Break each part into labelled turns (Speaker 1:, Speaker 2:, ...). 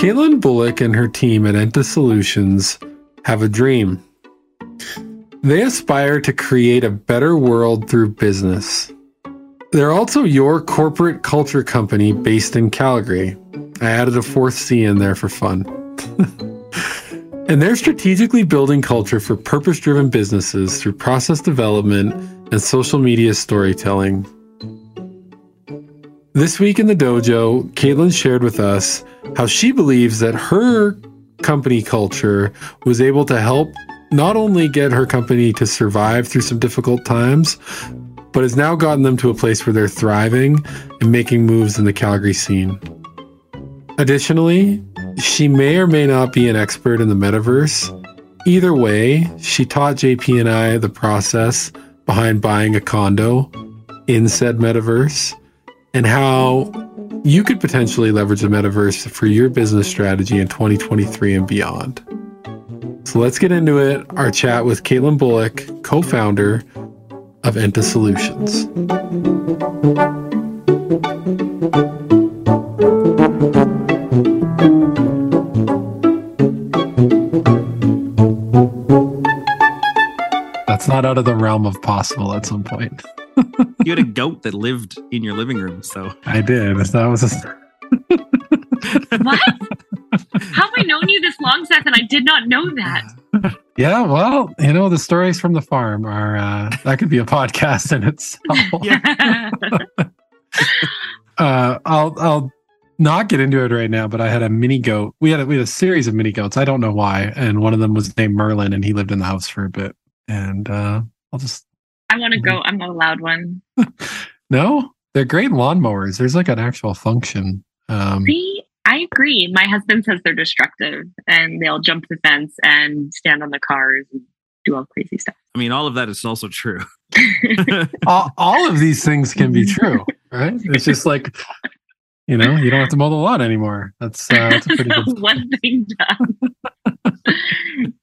Speaker 1: Katelyn Bullock and her team at Enta Solutions have a dream. They aspire to create a better world through business. They're also your corporate culture company based in Calgary. I added a fourth C in there for fun. and they're strategically building culture for purpose driven businesses through process development and social media storytelling. This week in the dojo, Katelyn shared with us how she believes that her company culture was able to help not only get her company to survive through some difficult times, but has now gotten them to a place where they're thriving and making moves in the Calgary scene. Additionally, she may or may not be an expert in the metaverse. Either way, she taught JP and I the process behind buying a condo in said metaverse and how you could potentially leverage the metaverse for your business strategy in 2023 and beyond. So let's get into it. Our chat with Katelyn Bullock, co founder of Enta Solutions. That's not out of the realm of possible at some point.
Speaker 2: you had a goat that lived in your living room, so
Speaker 1: I did. That was a...
Speaker 3: what? How have I known you this long, Seth, and I did not know that?
Speaker 1: Yeah, well, you know, the stories from the farm are uh, that could be a podcast in itself. Yeah. uh, I'll I'll not get into it right now, but I had a mini goat. We had a, we had a series of mini goats. I don't know why, and one of them was named Merlin, and he lived in the house for a bit. And uh, I'll just.
Speaker 3: I want to go. I'm not allowed one.
Speaker 1: no, they're great lawnmowers. There's like an actual function.
Speaker 3: Um, See, I agree. My husband says they're destructive and they'll jump the fence and stand on the cars and do all crazy stuff.
Speaker 2: I mean, all of that is also true.
Speaker 1: all, all of these things can be true, right? It's just like, you know, you don't have to mow the lawn anymore. That's, uh, that's a pretty good
Speaker 3: one thing done.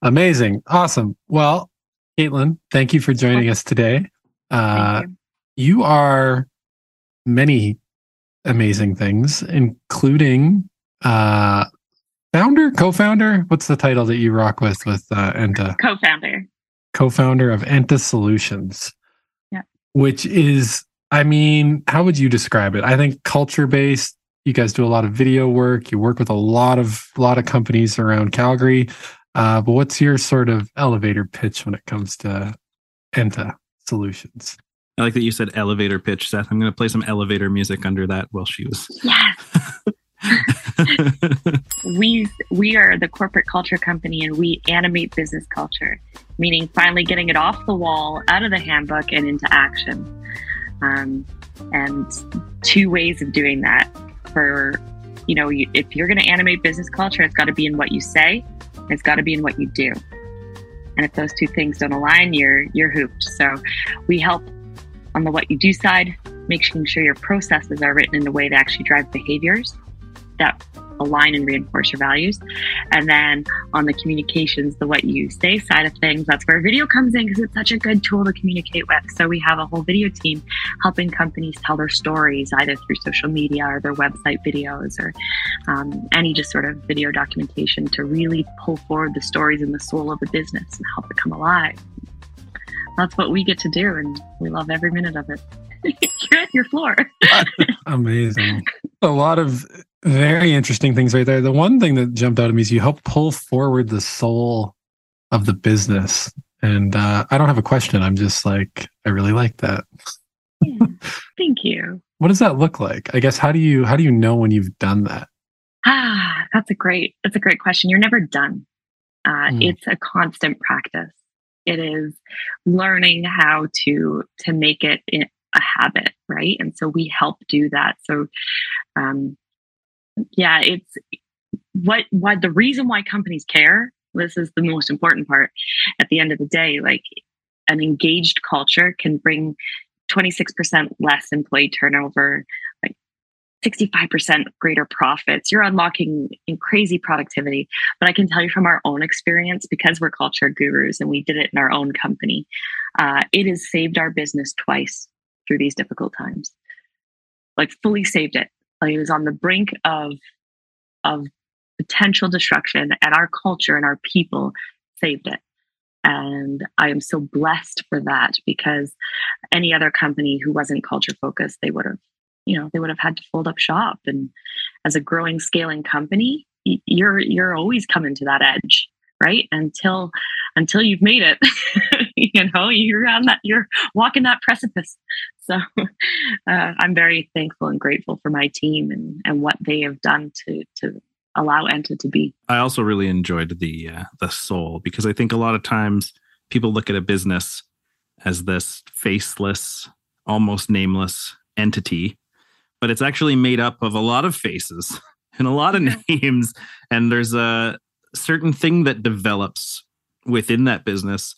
Speaker 1: Amazing. Awesome. Well, Katelyn, thank you for joining us today. Uh, you. you are many amazing things, including uh, founder, co-founder. What's the title that you rock with with uh, Enta?
Speaker 3: Co-founder.
Speaker 1: Co-founder of Enta Solutions.
Speaker 3: Yeah.
Speaker 1: Which is, I mean, how would you describe it? I think culture-based. You guys do a lot of video work. You work with a lot of a lot of companies around Calgary. Uh, but what's your sort of elevator pitch when it comes to Enta Solutions?
Speaker 2: I like that you said elevator pitch, Seth. I'm going to play some elevator music under that while she was.
Speaker 3: Yes. we we are the corporate culture company, and we animate business culture, meaning finally getting it off the wall, out of the handbook, and into action. Um, and two ways of doing that. For you know, you, if you're going to animate business culture, it's got to be in what you say, it's got to be in what you do. And if those two things don't align, you're you're hooped. So we help on the what you do side, making sure your processes are written in a way that actually drive behaviors that align and reinforce your values. And then on the communications, the what you say side of things, that's where video comes in because it's such a good tool to communicate with. So we have a whole video team helping companies tell their stories either through social media or their website videos or um, any just sort of video documentation to really pull forward the stories and the soul of the business and help it come alive that's what we get to do, and we love every minute of it. You're at your floor.
Speaker 1: Amazing. A lot of very interesting things right there. The one thing that jumped out at me is you help pull forward the soul of the business. And uh, I don't have a question. I'm just like, I really like that.
Speaker 3: yeah. Thank you.
Speaker 1: What does that look like? I guess how do you how do you know when you've done that?
Speaker 3: Ah, that's a great that's a great question. You're never done. Uh, mm. It's a constant practice it is learning how to to make it a habit right and so we help do that so um yeah it's what what the reason why companies care this is the most important part at the end of the day like an engaged culture can bring 26% less employee turnover like 65% greater profits. You're unlocking in crazy productivity. But I can tell you from our own experience, because we're culture gurus and we did it in our own company, uh, it has saved our business twice through these difficult times. Like fully saved it. It was on the brink of of potential destruction, and our culture and our people saved it. And I am so blessed for that because any other company who wasn't culture focused, they would have, you know, they would have had to fold up shop. And as a growing, scaling company, you're you're always coming to that edge, right? Until until you've made it, you know, you're on that, you're walking that precipice. So uh, I'm very thankful and grateful for my team and and what they have done to to allow Enta to be.
Speaker 2: I also really enjoyed the uh, the soul because I think a lot of times people look at a business as this faceless, almost nameless entity, but it's actually made up of a lot of faces and a lot of names, and there's a certain thing that develops within that business.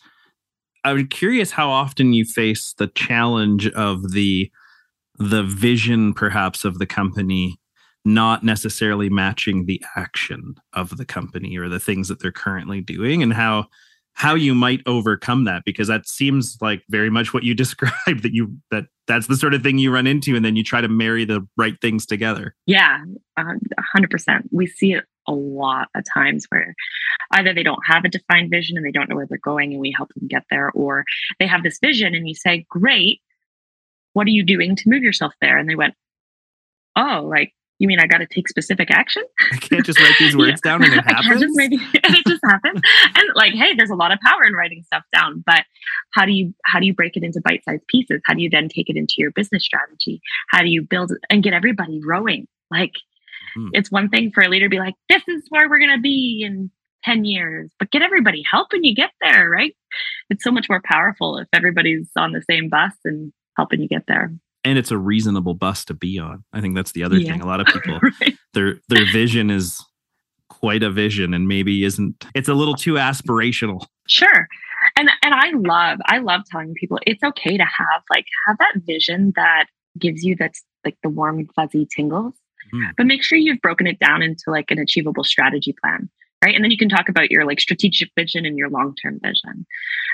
Speaker 2: I'm curious how often you face the challenge of the the vision perhaps of the company not necessarily matching the action of the company or the things that they're currently doing and how how you might overcome that because that seems like very much what you described that you that that's the sort of thing you run into and then you try to marry the right things together.
Speaker 3: Yeah uh, 100% we see it a lot of times where either they don't have a defined vision and they don't know where they're going and we help them get there or they have this vision and you say great what are you doing to move yourself there and they went oh like you mean I got to take specific action?
Speaker 2: I can't just write these words yeah. down and it happens.
Speaker 3: just maybe, and it just happens. and like, hey, there's a lot of power in writing stuff down. But how do you how do you break it into bite-sized pieces? How do you then take it into your business strategy? How do you build and get everybody rowing? Like, hmm. it's one thing for a leader to be like, this is where we're gonna be in 10 years, but get everybody helping you get there, right? It's so much more powerful if everybody's on the same bus and helping you get there
Speaker 2: and it's a reasonable bus to be on. I think that's the other yeah. thing. A lot of people right. their their vision is quite a vision and maybe isn't it's a little too aspirational.
Speaker 3: Sure. And and I love I love telling people it's okay to have like have that vision that gives you that's like the warm fuzzy tingles. Mm. But make sure you've broken it down into like an achievable strategy plan. Right. And then you can talk about your like strategic vision and your long-term vision.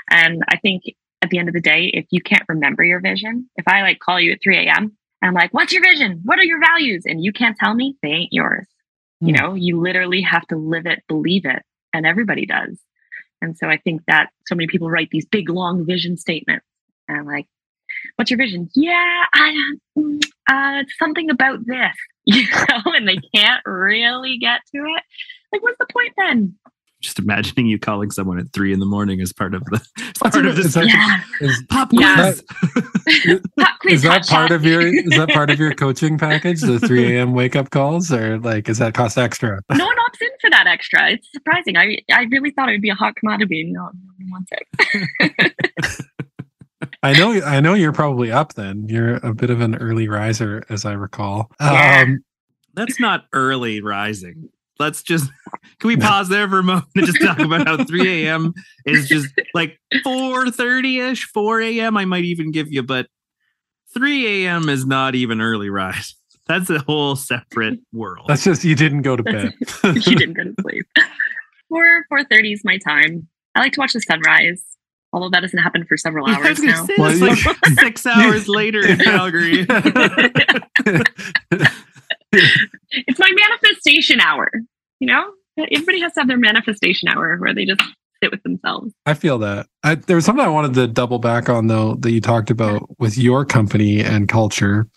Speaker 3: And I think at the end of the day, if you can't remember your vision, if I like call you at 3 a.m. and I'm like, what's your vision? What are your values? And you can't tell me, they ain't yours. Mm. You know, you literally have to live it, believe it. And everybody does. And so I think that so many people write these big, long vision statements and like, what's your vision? Yeah, I, mm, uh, something about this, you know, and they can't really get to it. Like, what's the point then?
Speaker 2: just imagining you calling someone at three in the morning as part of the part of this
Speaker 3: yeah.
Speaker 2: is, pop quiz.
Speaker 1: Yeah. That, pop quiz is that part of your is that part of your coaching package? The three a.m. wake up calls, or like is that cost extra?
Speaker 3: No one opts in for that extra. It's surprising. I I really thought it would be a hot commodity. No, no one wants
Speaker 1: I know I know you're probably up then. You're a bit of an early riser, as I recall.
Speaker 3: Yeah. Um,
Speaker 2: that's not early rising let's just can we pause there for a moment and just talk about how 3 a.m. is just like 4:30 ish, 4 a.m. I might even give you, but 3 a.m. is not even early rise. That's a whole separate world.
Speaker 1: That's just you didn't go to bed.
Speaker 3: you didn't go to sleep. 4 4:30 is my time. I like to watch the sunrise. Although that doesn't happen for several hours now.
Speaker 2: Say, well, like six hours later in Calgary
Speaker 3: it's my manifestation hour. You know, everybody has to have their manifestation hour where they just sit with themselves.
Speaker 1: I feel that. I, there was something I wanted to double back on though that you talked about with your company and culture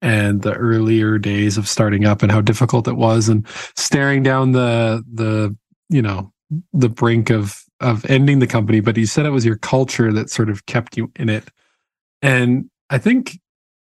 Speaker 1: and the earlier days of starting up and how difficult it was and staring down the the you know the brink of of ending the company but you said it was your culture that sort of kept you in it and i think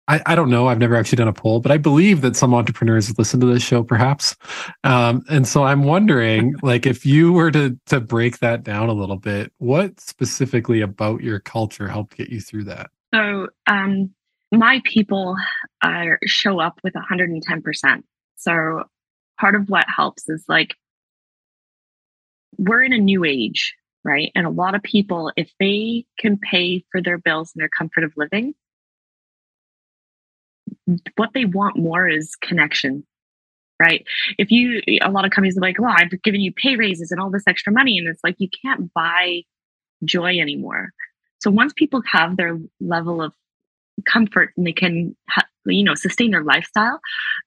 Speaker 1: I, I don't know. I've never actually done a poll, but I believe that some entrepreneurs listen to this show, perhaps. Um, and so I'm wondering, like, if you were to to break that down a little bit, what specifically about your culture helped get you through that?
Speaker 3: So, um, my people are, show up with 110%. So, part of what helps is like we're in a new age, right? And a lot of people, if they can pay for their bills and their comfort of living, what they want more is connection right? If you a lot of companies are like well i've given you pay raises and all this extra money and it's like you can't buy joy anymore. So once people have their level of comfort and they can ha- you know sustain their lifestyle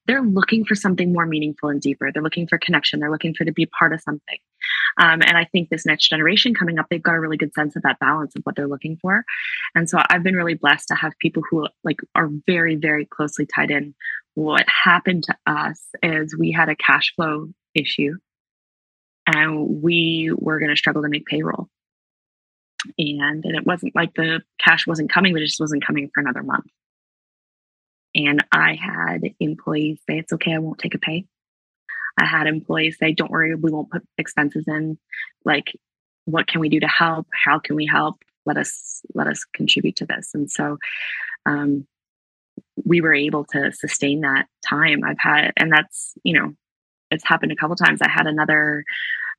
Speaker 3: they're looking for something more meaningful and deeper. They're looking for connection. They're looking for to be part of something um, and i think this next generation coming up they've got a really good sense of that balance of what they're looking for. And so i've been really blessed to have people who like are very very closely tied in. What happened to us is we had a cash flow issue and we were going to struggle to make payroll. And, and it wasn't like the cash wasn't coming but it just wasn't coming for another month. And I had employees say, it's okay, I won't take a pay. I had employees say, don't worry, we won't put expenses in. Like, what can we do to help? How can we help? Let us let us contribute to this. And so um, we were able to sustain that time. I've had, and that's, you know, it's happened a couple times. I had another,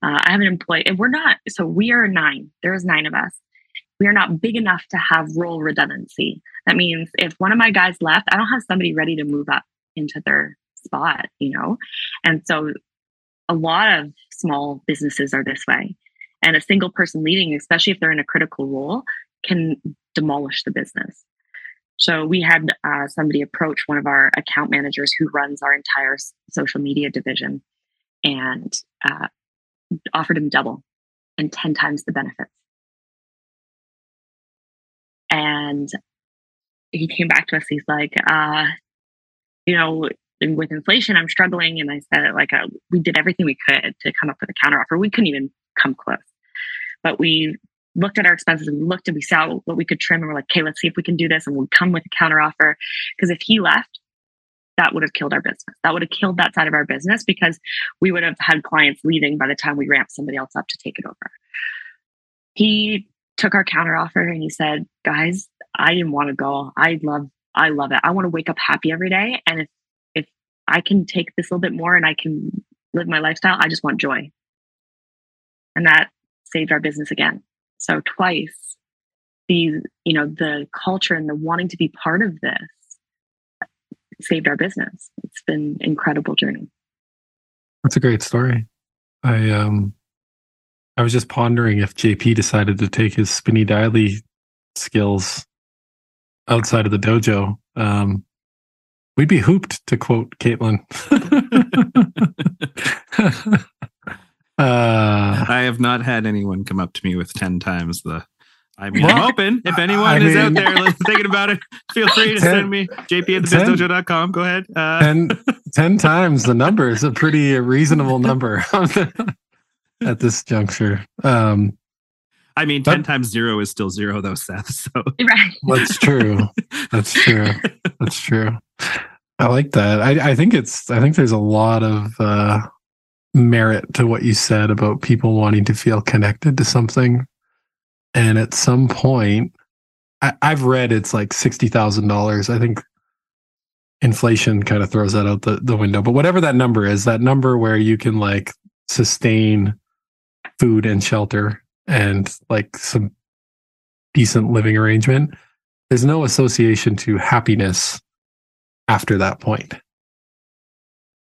Speaker 3: uh, I have an employee, and we're not, so we are nine. There's nine of us we are not big enough to have role redundancy. That means if one of my guys left, I don't have somebody ready to move up into their spot, you know? And so a lot of small businesses are this way. And a single person leading, especially if they're in a critical role, can demolish the business. So we had uh, somebody approach one of our account managers who runs our entire social media division and uh, offered him double and 10 times the benefits. And he came back to us. He's like, uh, you know, with inflation, I'm struggling. And I said, like, uh, we did everything we could to come up with a counteroffer. We couldn't even come close. But we looked at our expenses and we looked and we saw what we could trim. And we're like, okay, let's see if we can do this. And we'll come with a counteroffer. Because if he left, that would have killed our business. That would have killed that side of our business because we would have had clients leaving by the time we ramped somebody else up to take it over. He took our counteroffer and he said, guys, I didn't want to go. I love, I love it. I want to wake up happy every day. And if, I can take this a little bit more and I can live my lifestyle, I just want joy. And that saved our business again. So twice the, you know, the culture and the wanting to be part of this saved our business. It's been incredible journey.
Speaker 1: That's a great story. I um I was just pondering if JP decided to take his spinny daily skills outside of the dojo. Um, we'd be hooped, to quote Katelyn.
Speaker 2: uh, I have not had anyone come up to me with 10 times the. I mean, I'm open. If anyone I is mean, out there thinking about it, feel free to 10, send me jp at thebizdojo.com. Go ahead.
Speaker 1: Uh, 10, 10 times the number is a pretty reasonable number at this juncture. Um,
Speaker 2: I mean, ten times zero is still zero, though, Seth. So
Speaker 3: right.
Speaker 1: That's true. That's true. That's true. I like that. I, I think it's. I think there's a lot of uh, merit to what you said about people wanting to feel connected to something, and at some point, I, I've read it's like sixty thousand dollars. I think inflation kind of throws that out the, the window. But whatever that number is, that number where you can like sustain food and shelter and like some decent living arrangement, there's no association to happiness after that point.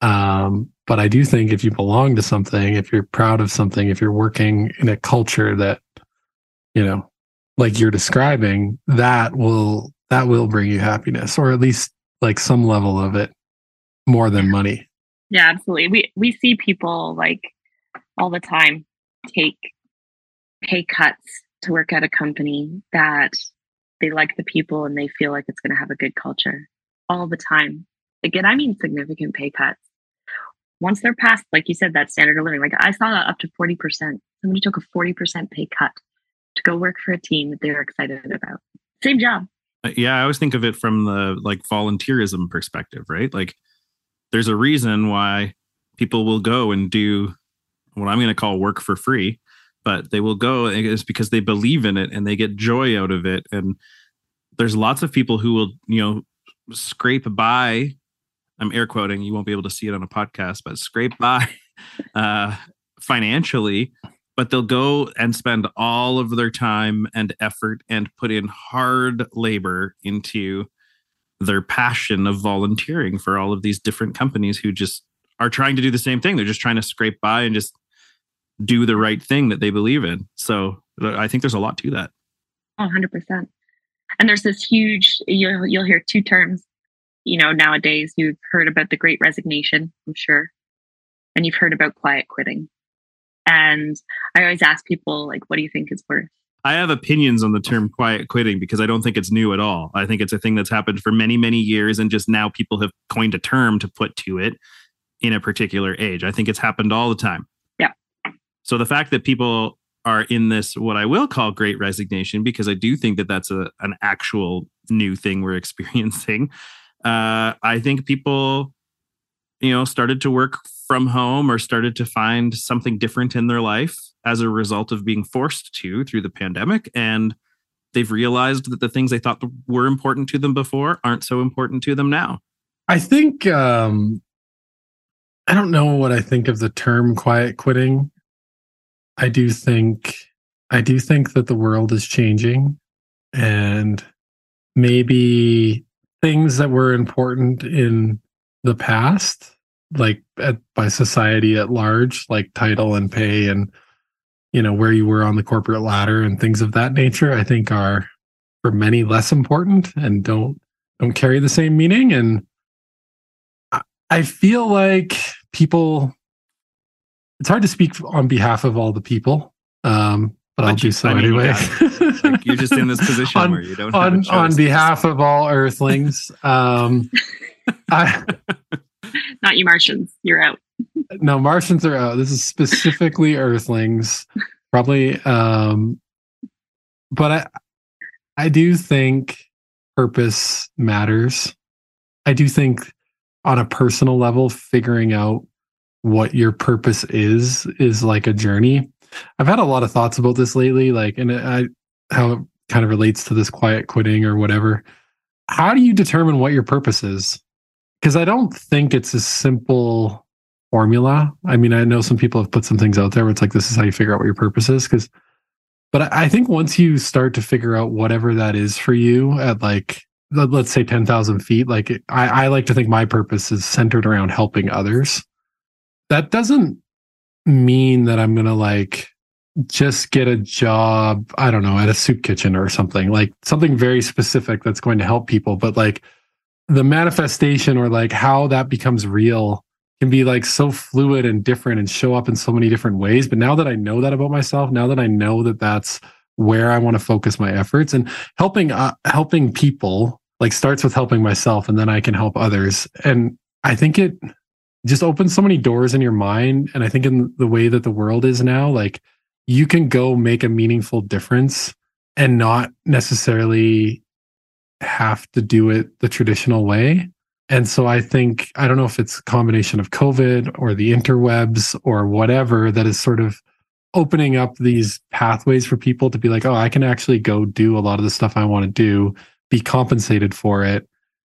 Speaker 1: Um, but I do think if you belong to something, if you're proud of something, if you're working in a culture that, you know, like you're describing, that will that will bring you happiness, or at least like some level of it, more than money.
Speaker 3: Yeah, absolutely. We we see people like all the time take pay cuts to work at a company that they like the people and they feel like it's going to have a good culture all the time. Again, I mean significant pay cuts. Once they're past, like you said, that standard of living, like I saw up to 40%. Somebody took a 40% pay cut to go work for a team that they're excited about. Same job.
Speaker 2: Uh, yeah, I always think of it from the like volunteerism perspective, right? Like there's a reason why people will go and do what I'm going to call work for free, but they will go is because they believe in it and they get joy out of it. And there's lots of people who will, you know, scrape by. I'm air quoting. You won't be able to see it on a podcast, but scrape by uh, financially. But they'll go and spend all of their time and effort and put in hard labor into their passion of volunteering for all of these different companies who just are trying to do the same thing. They're just trying to scrape by and just do the right thing that they believe in. So I think there's a lot to that.
Speaker 3: Oh, 100%. And there's this huge, you'll, you'll hear two terms you know, nowadays you've heard about the great resignation, I'm sure, and you've heard about quiet quitting. And I always ask people, like, what do you think is worse?
Speaker 2: I have opinions on the term quiet quitting because I don't think it's new at all. I think it's a thing that's happened for many, many years, and just now people have coined a term to put to it in a particular age. I think it's happened all the time. So the fact that people are in this, what I will call great resignation, because I do think that that's a, an actual new thing we're experiencing. Uh, I think people, you know, started to work from home or started to find something different in their life as a result of being forced to through the pandemic. And they've realized that the things they thought were important to them before aren't so important to them now.
Speaker 1: I think um I don't know what I think of the term quiet quitting. I do think I do think that the world is changing and maybe things that were important in the past like at, by society at large like title and pay and you know where you were on the corporate ladder and things of that nature i think are for many less important and don't don't carry the same meaning. And i, I feel like people it's hard to speak on behalf of all the people um but, but I'll do so I mean, anyway.
Speaker 2: like you're just in this position on, where you don't
Speaker 1: on on behalf of all Earthlings. Um, I,
Speaker 3: Not you Martians. You're out
Speaker 1: no, Martians are out. This is specifically Earthlings, probably. Um, but I, I do think purpose matters. I do think on a personal level, figuring out what your purpose is is like a journey. I've had a lot of thoughts about this lately, like, and I how it kind of relates to this quiet quitting or whatever. How do you determine what your purpose is? Because I don't think it's a simple formula. I mean, I know some people have put some things out there where it's like this is how you figure out what your purpose is. Because, but I think once you start to figure out whatever that is for you at like let's say ten thousand feet, like I, I like to think my purpose is centered around helping others. That doesn't mean that I'm gonna like just get a job, I don't know, at a soup kitchen or something, like something very specific that's going to help people. But like the manifestation or like how that becomes real can be like so fluid and different and show up in so many different ways. But now that I know that about myself, now that I know that that's where I want to focus my efforts and helping uh, helping people like starts with helping myself and then I can help others. And I think it just opens so many doors in your mind. And I think in the way that the world is now like you can go make a meaningful difference and not necessarily have to do it the traditional way. And so I think, I don't know if it's a combination of COVID or the interwebs or whatever that is sort of opening up these pathways for people to be like, oh, I can actually go do a lot of the stuff I want to do, be compensated for it,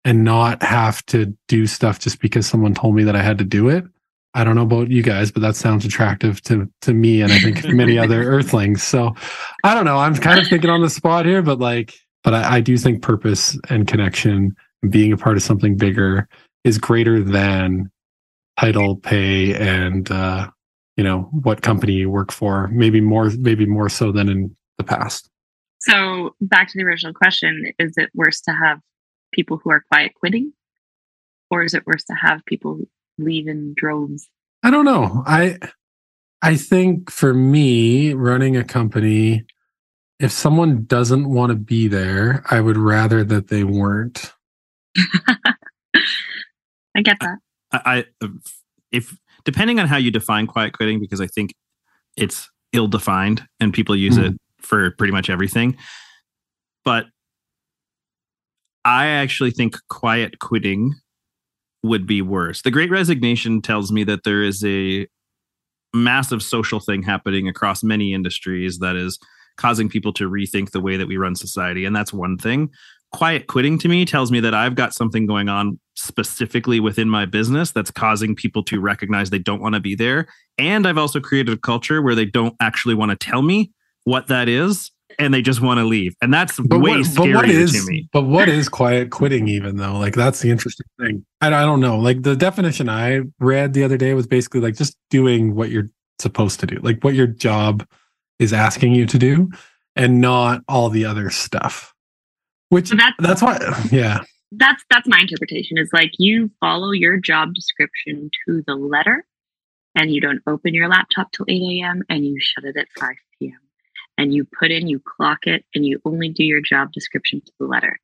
Speaker 1: and not have to do stuff just because someone told me that I had to do it. I don't know about you guys, but that sounds attractive to to me and I think many other earthlings. So I don't know. I'm kind of thinking on the spot here, but like, but I, I do think purpose and connection being a part of something bigger is greater than title pay and uh, you know what company you work for maybe more maybe more so than in the past
Speaker 3: so back to the original question is it worse to have people who are quiet quitting or is it worse to have people leave in droves
Speaker 1: i don't know i i think for me running a company if someone doesn't want to be there i would rather that they weren't
Speaker 3: I get that.
Speaker 2: I, I, if depending on how you define quiet quitting, because I think it's ill defined and people use mm. it for pretty much everything. But I actually think quiet quitting would be worse. The great resignation tells me that there is a massive social thing happening across many industries that is causing people to rethink the way that we run society. And that's one thing quiet quitting to me tells me that I've got something going on specifically within my business that's causing people to recognize they don't want to be there. And I've also created a culture where they don't actually want to tell me what that is and they just want to leave. And that's but way what, scarier to me.
Speaker 1: But what is quiet quitting even though? Like that's the interesting thing. I, I don't know. Like the definition I read the other day was basically like just doing what you're supposed to do. Like what your job is asking you to do and not all the other stuff. Which so that's, that's why, yeah.
Speaker 3: that's that's my interpretation is like you follow your job description to the letter and you don't open your laptop till 8 a.m and you shut it at 5 p.m and you put in you clock it and you only do your job description to the letter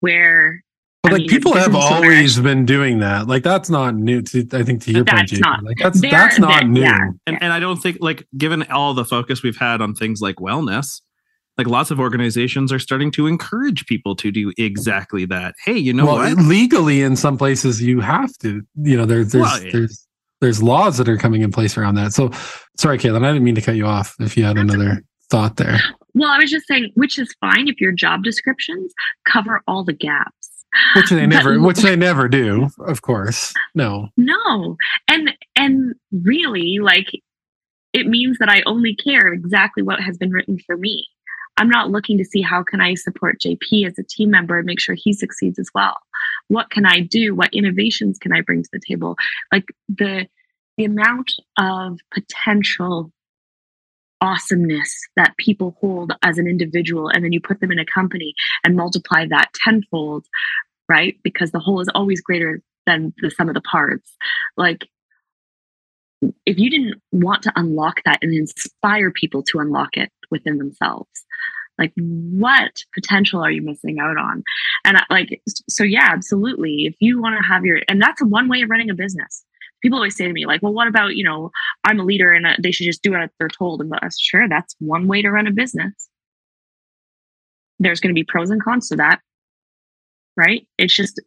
Speaker 3: where
Speaker 1: but like mean, people have always been doing that. Like that's not new. To, I think to your
Speaker 3: that's
Speaker 1: point,
Speaker 3: not,
Speaker 1: like that's that's not new.
Speaker 2: Yeah, and, and I don't think like given all the focus we've had on things like wellness, like lots of organizations are starting to encourage people to do exactly that. Hey, you know
Speaker 1: well,
Speaker 2: what?
Speaker 1: Legally, in some places, you have to. You know, there, there's well, yeah. there's there's laws that are coming in place around that. So, sorry, Katelyn, I didn't mean to cut you off. If you had another thought there.
Speaker 3: Well, I was just saying, which is fine if your job descriptions cover all the gaps.
Speaker 1: Which they never, but, which they never do, of course. No,
Speaker 3: no, and and really, like, it means that I only care exactly what has been written for me. I'm not looking to see how can I support JP as a team member and make sure he succeeds as well. What can I do? What innovations can I bring to the table? Like the the amount of potential awesomeness that people hold as an individual and then you put them in a company and multiply that tenfold right? Because the whole is always greater than the sum of the parts. Like if you didn't want to unlock that and inspire people to unlock it within themselves like what potential are you missing out on? And like so yeah absolutely. If you want to have your and that's one way of running a business people always say to me like well what about you know i'm a leader and uh, they should just do what they're told. And that's sure that's one way to run a business. There's going to be pros and cons to that right? It's just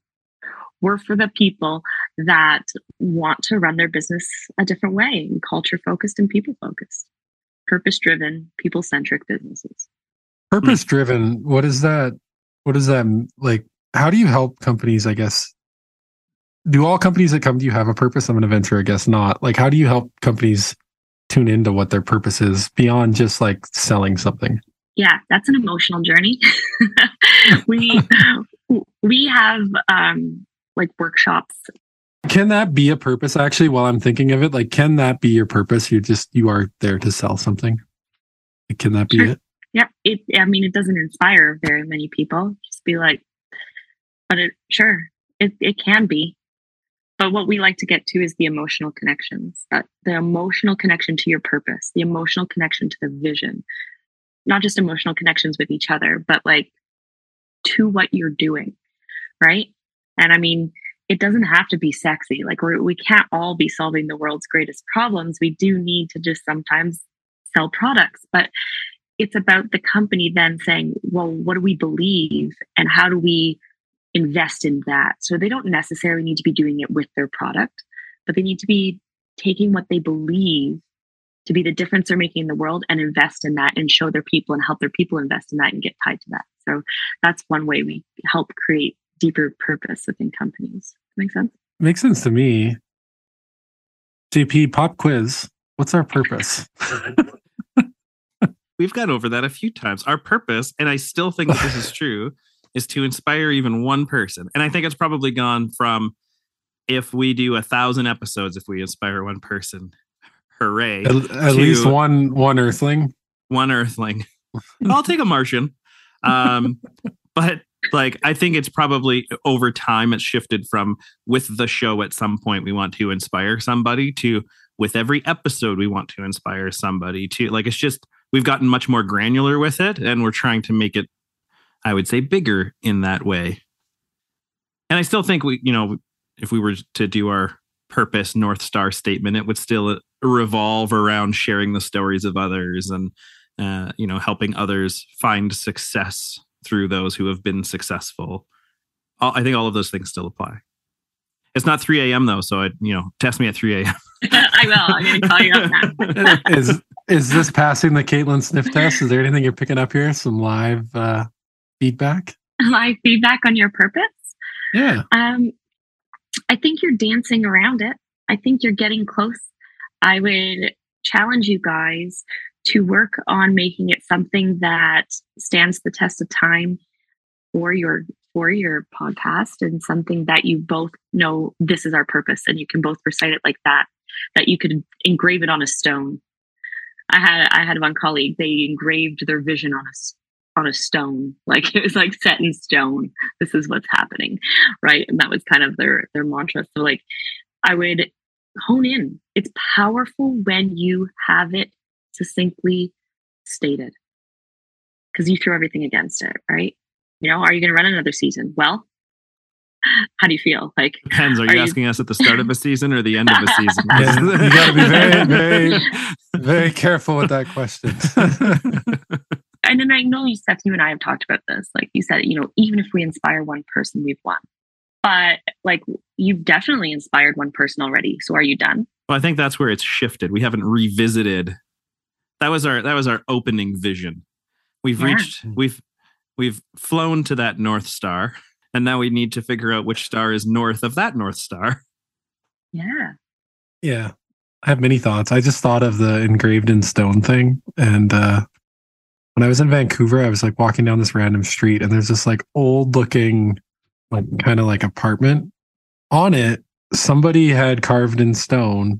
Speaker 3: we're for the people that want to run their business a different way culture focused and people focused purpose driven people centric businesses.
Speaker 1: Purpose driven what is that what is that like how do you help companies i guess do all companies that come to you have a purpose? I'm going to venture a guess not. Like, how do you help companies tune into what their purpose is beyond just like selling something?
Speaker 3: Yeah, that's an emotional journey. we we have um, like workshops.
Speaker 1: Can that be a purpose? Actually, while I'm thinking of it, like, can that be your purpose? You just you are there to sell something. Can that be sure. it?
Speaker 3: Yeah, it. I mean, it doesn't inspire very many people. Just be like, but it sure it it can be but what we like to get to is the emotional connections, uh, the emotional connection to your purpose, the emotional connection to the vision, not just emotional connections with each other, but like to what you're doing. Right. And I mean, it doesn't have to be sexy. Like we're, we can't all be solving the world's greatest problems. We do need to just sometimes sell products, but it's about the company then saying, well, what do we believe and how do we invest in that. So they don't necessarily need to be doing it with their product, but they need to be taking what they believe to be the difference they're making in the world and invest in that and show their people and help their people invest in that and get tied to that. So that's one way we help create deeper purpose within companies. Make sense?
Speaker 1: Makes sense to me. JP pop quiz. What's our purpose?
Speaker 2: We've gone over that a few times. Our purpose, and I still think that this is true, is to inspire even one person. And I think it's probably gone from if we do a thousand episodes, if we inspire one person, hooray!
Speaker 1: At, at least one one Earthling.
Speaker 2: One Earthling. I'll take a Martian. Um, but like I think it's probably over time it's shifted from with the show at some point we want to inspire somebody to with every episode we want to inspire somebody to like it's just we've gotten much more granular with it and we're trying to make it I would say bigger in that way. And I still think we, you know, if we were to do our purpose North Star statement, it would still revolve around sharing the stories of others and, uh, you know, helping others find success through those who have been successful. I think all of those things still apply. It's not 3 a.m. though, so I, you know, test me at 3
Speaker 3: a.m. I will. I'm going to call you up now.
Speaker 1: is is this passing the Katelyn sniff test? Is there anything you're picking up here? Some live uh, feedback?
Speaker 3: My feedback on your purpose?
Speaker 1: Yeah.
Speaker 3: Um, I think you're dancing around it. I think you're getting close. I would challenge you guys to work on making it something that stands the test of time for your for your podcast and something that you both know this is our purpose and you can both recite it like that that you could engrave it on a stone i had i had one colleague they engraved their vision on a on a stone. Like it was like set in stone. This is what's happening. Right. And that was kind of their their mantra. So like I would hone in. It's powerful when you have it succinctly stated. Because you threw everything against it, right? You know, are you gonna run another season? Well, how do you feel? Like
Speaker 2: depends. Are, are you, you asking us at the start of a season or the end of a season?
Speaker 1: yeah, you got to be very, very, very careful with that question
Speaker 3: and then I know you, Seth, you and I have talked about this. Like you said, you know, even if we inspire one person, we've won. But like you've definitely inspired one person already. So are you done?
Speaker 2: Well, I think that's where it's shifted. We haven't revisited. That was our that was our opening vision. We've yeah. reached we've we've flown to that north star, and now we need to figure out which star is north of that north star.
Speaker 3: Yeah.
Speaker 1: Yeah. I have many thoughts. I just thought of the engraved in stone thing and uh when I was in Vancouver, I was like walking down this random street and there's this like old looking, like kind of like apartment. On it, somebody had carved in stone,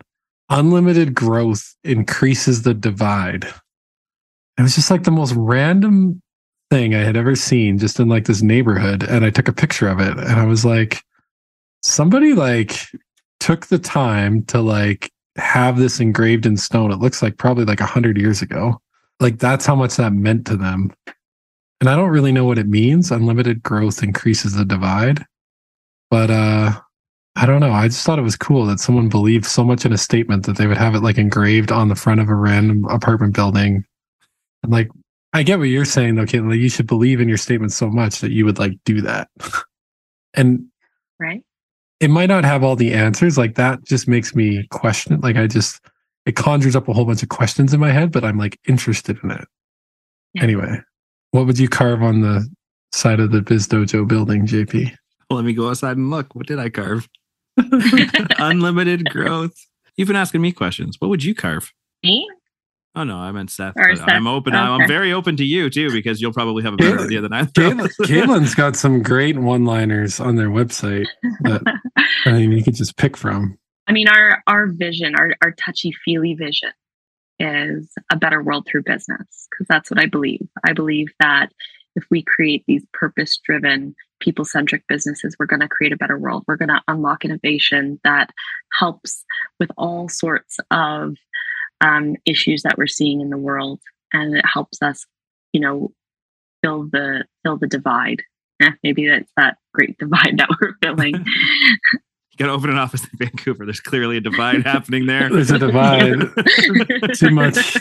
Speaker 1: unlimited growth increases the divide. It was just like the most random thing I had ever seen just in like this neighborhood. And I took a picture of it and I was like, somebody like took the time to like have this engraved in stone. It looks like probably like a hundred years ago like that's how much that meant to them. And I don't really know what it means. Unlimited growth increases the divide. But uh I don't know. I just thought it was cool that someone believed so much in a statement that they would have it like engraved on the front of a random apartment building. And like I get what you're saying though, Katelyn. Like, you should believe in your statement so much that you would like do that. and
Speaker 3: right.
Speaker 1: It might not have all the answers. Like that just makes me question it. Like I just it conjures up a whole bunch of questions in my head, but I'm like interested in it. Yeah. Anyway, what would you carve on the side of the Biz Dojo building, JP?
Speaker 2: Let me go outside and look. What did I carve? Unlimited growth. You've been asking me questions. What would you carve?
Speaker 3: Me?
Speaker 2: Oh no, I meant Seth. Seth. I'm open. Okay. I'm very open to you too because you'll probably have a better idea than I.
Speaker 1: Katelyn's got some great one-liners on their website that I mean you could just pick from.
Speaker 3: I mean, our our vision, our our touchy feely vision, is a better world through business because that's what I believe. I believe that if we create these purpose driven, people centric businesses, we're going to create a better world. We're going to unlock innovation that helps with all sorts of um, issues that we're seeing in the world, and it helps us, you know, fill the fill the divide. Eh, maybe that's that great divide that we're filling.
Speaker 2: you got to open an office in Vancouver. There's clearly a divide happening there.
Speaker 1: There's a divide. too much,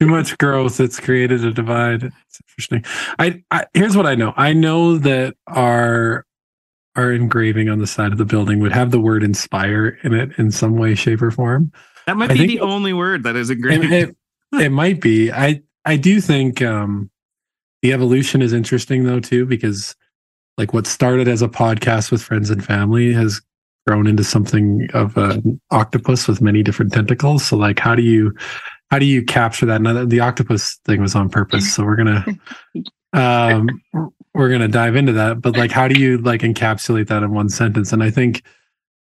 Speaker 1: too much growth. It's created a divide. It's interesting. I, I here's what I know. I know that our our engraving on the side of the building would have the word inspire in it in some way, shape, or form.
Speaker 2: That might I be the only word that is engraved.
Speaker 1: It, it, it might be. I I do think um, the evolution is interesting though too because like what started as a podcast with friends and family has grown into something of an octopus with many different tentacles. So like, how do you, how do you capture that? Now the octopus thing was on purpose. So we're going to, um, we're going to dive into that, but like, how do you like encapsulate that in one sentence? And I think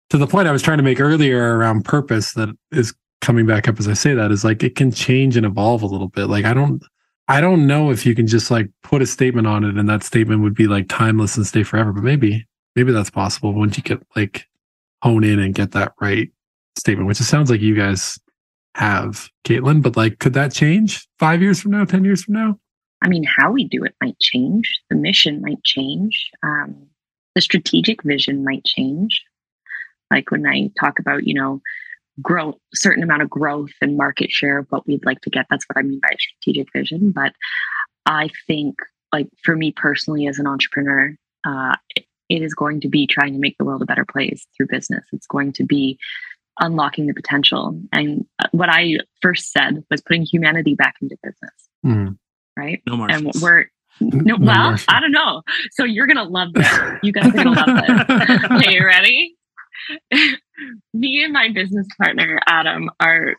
Speaker 1: to the point I was trying to make earlier around purpose that is coming back up as I say that is like, it can change and evolve a little bit. Like, I don't, I don't know if you can just like put a statement on it and that statement would be like timeless and stay forever, but maybe, maybe that's possible once you get like hone in and get that right statement, which it sounds like you guys have, Katelyn. But like, could that change five years from now, 10 years from now?
Speaker 3: I mean, how we do it might change. The mission might change. Um, the strategic vision might change. Like when I talk about, you know, growth, certain amount of growth and market share of what we'd like to get. That's what I mean by strategic vision. But I think, like for me personally, as an entrepreneur, uh, it is going to be trying to make the world a better place through business. It's going to be unlocking the potential. And what I first said was putting humanity back into business. Mm. Right.
Speaker 2: No more.
Speaker 3: And we're no, no well, Martians. I don't know. So you're gonna love this. You guys are gonna love this. okay, you ready? Me and my business partner Adam are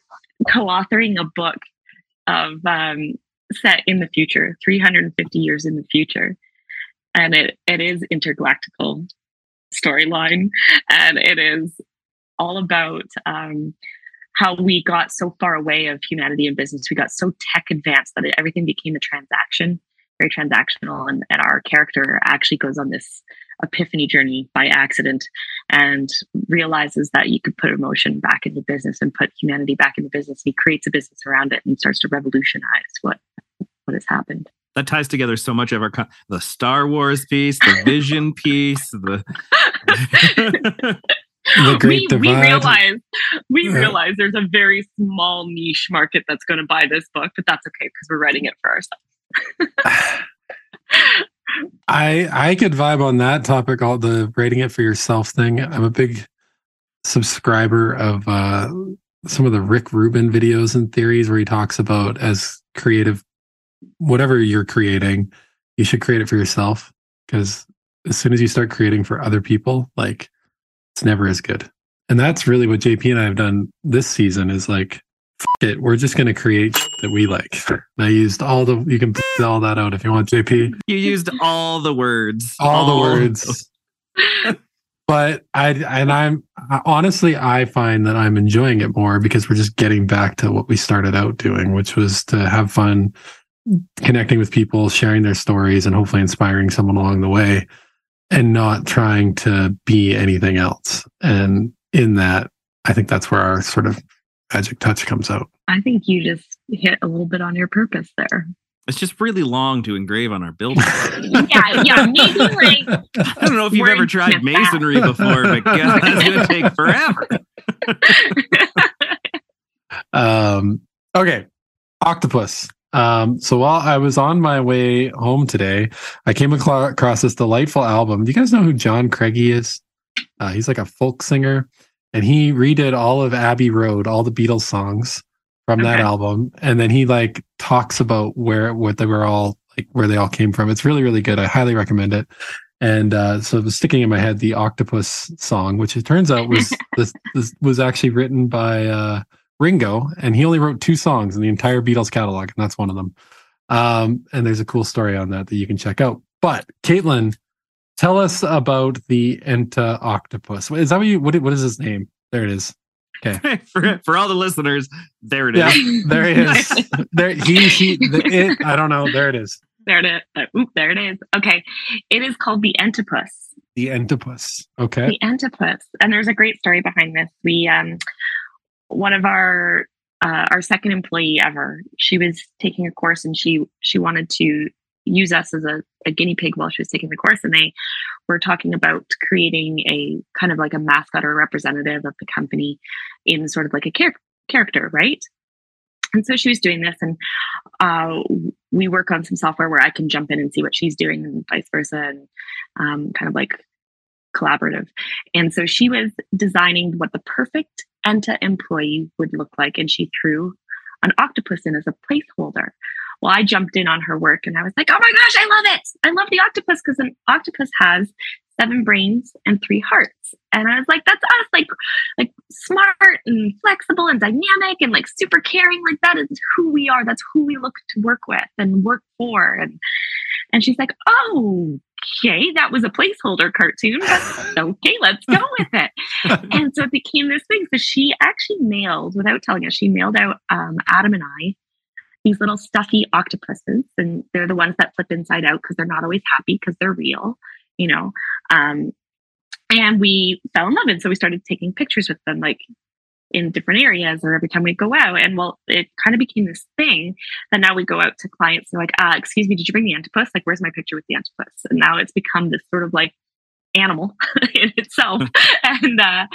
Speaker 3: co-authoring a book of um, set in the future, 350 years in the future and it it is intergalactical storyline, and it is all about um, how we got so far away of humanity and business. We got so tech advanced that it, everything became a transaction very transactional. And, and our character actually goes on this epiphany journey by accident and realizes that you could put emotion back into business and put humanity back into business. He creates a business around it and starts to revolutionize what what has happened.
Speaker 2: That ties together so much of our the Star Wars piece, the Vision piece, the.
Speaker 1: the great
Speaker 3: we,
Speaker 1: divide.
Speaker 3: we realize we realize there's a very small niche market that's going to buy this book, but that's okay because we're writing it for ourselves.
Speaker 1: I I could vibe on that topic, all the rating it for yourself thing. I'm a big subscriber of uh, some of the Rick Rubin videos and theories where he talks about as creative, whatever you're creating, you should create it for yourself because as soon as you start creating for other people, like it's never as good. And that's really what JP and I have done this season is like it. We're just going to create that we like. And I used all the, you can put all that out if you want, JP.
Speaker 2: You used all the words.
Speaker 1: All, all the words. but I, and I'm honestly, I find that I'm enjoying it more because we're just getting back to what we started out doing, which was to have fun connecting with people, sharing their stories, and hopefully inspiring someone along the way and not trying to be anything else. And in that, I think that's where our sort of magic touch comes out.
Speaker 3: I think you just hit a little bit on your purpose there.
Speaker 2: It's just really long to engrave on our building.
Speaker 3: yeah, yeah, maybe like.
Speaker 2: I don't know if you've ever tried masonry that. before, but God, that's going to take forever.
Speaker 1: um. Okay, octopus. Um, so while I was on my way home today, I came across this delightful album. Do you guys know who John Craigie is? Uh, he's like a folk singer and he redid all of Abbey Road, all the Beatles songs from okay. that album, and then he like talks about where what they were all like where they all came from. It's really really good. I highly recommend it. And uh, so it was sticking in my head the Octopus song, which it turns out was this, this was actually written by uh, Ringo, and he only wrote two songs in the entire Beatles catalog, and that's one of them. Um, and there's a cool story on that that you can check out. But Katelyn, Tell us about the Enta octopus. Is that what you? What, what is his name? There it is. Okay.
Speaker 2: for, for all the listeners, there it is.
Speaker 1: Yeah, there it is. there he he. The, it. I don't know. There it is.
Speaker 3: There it is. Uh, oop, there it is. Okay, it is called the Entipus.
Speaker 1: The Entipus. Okay.
Speaker 3: The Entipus, and there's a great story behind this. We um, one of our uh, our second employee ever. She was taking a course and she she wanted to use us as a, a, guinea pig while she was taking the course. And they were talking about creating a kind of like a mascot or representative of the company in sort of like a char- character right? And so she was doing this and uh, we work on some software where i can jump in and see what she's doing and vice versa and um, kind of like collaborative. And so she was designing what the perfect enta employee would look like and she threw an octopus in as a placeholder well, I jumped in on her work and I was like, oh my gosh, I love it. I love the octopus because an octopus has seven brains and three hearts. And I was like, that's us, like, like smart and flexible and dynamic and like super caring. Like that is who we are. That's who we look to work with and work for. And and she's like, oh, okay, that was a placeholder cartoon, but okay, let's go with it. and so it became this thing. So she actually mailed, without telling us, she mailed out um, Adam and I these little stuffy octopuses, and they're the ones that flip inside out because they're not always happy because they're real, you know. Um, and we fell in love, and so we started taking pictures with them, like in different areas or every time we go out. And well, it kind of became this thing that now we go out to clients. They're like, uh, excuse me, did you bring the antipus? Like, where's my picture with the antipus? And now it's become this sort of like animal in itself. and uh,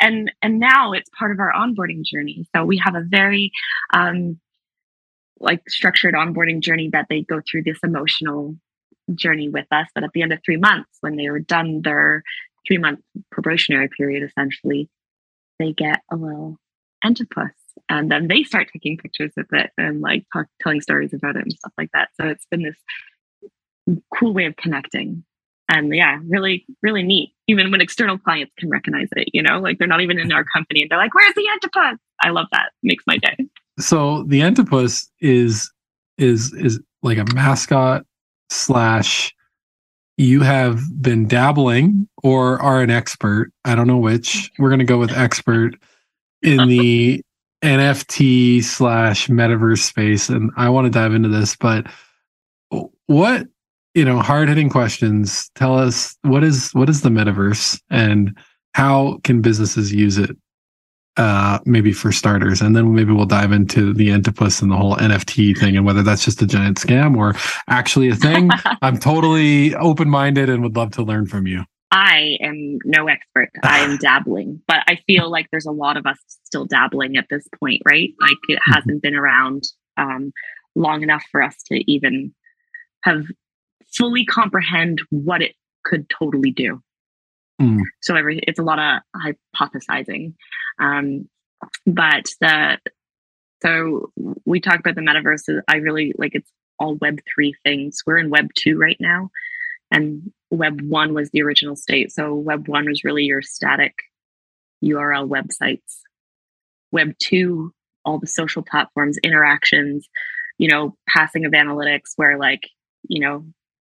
Speaker 3: and and now it's part of our onboarding journey. So we have a very um, like structured onboarding journey that they go through this emotional journey with us. But at the end of three months, when they were done their three month probationary period, essentially, they get a little Antipus. And then they start taking pictures of it and like talk, telling stories about it and stuff like that. So it's been this cool way of connecting. And yeah, really, really neat. Even when external clients can recognize it, you know, like they're not even in our company and they're like, where's the Antipus? I love that. It makes my day
Speaker 1: so the Antipus is is is like a mascot slash you have been dabbling or are an expert. I don't know which. We're going to go with expert in the nft slash metaverse space and i want to dive into this but what you know hard hitting questions. Tell us what is what is the metaverse and how can businesses use it uh maybe for starters and then maybe we'll dive into the Entipus and the whole nft thing and whether that's just a giant scam or actually a thing i'm totally open-minded and would love to learn from you
Speaker 3: I am no expert. I am dabbling, but I feel like there's a lot of us still dabbling at this point, right? Like it
Speaker 1: Mm-hmm.
Speaker 3: hasn't been around um, long enough for us to even have fully comprehend what it could totally do.
Speaker 1: Mm.
Speaker 3: So every it's a lot of hypothesizing, um, but the so we talk about the metaverse. I really like it's all Web three things. We're in Web two right now, and Web one was the original state. So Web one was really your static URL websites. Web two, all the social platforms, interactions, you know, passing of analytics, where like you know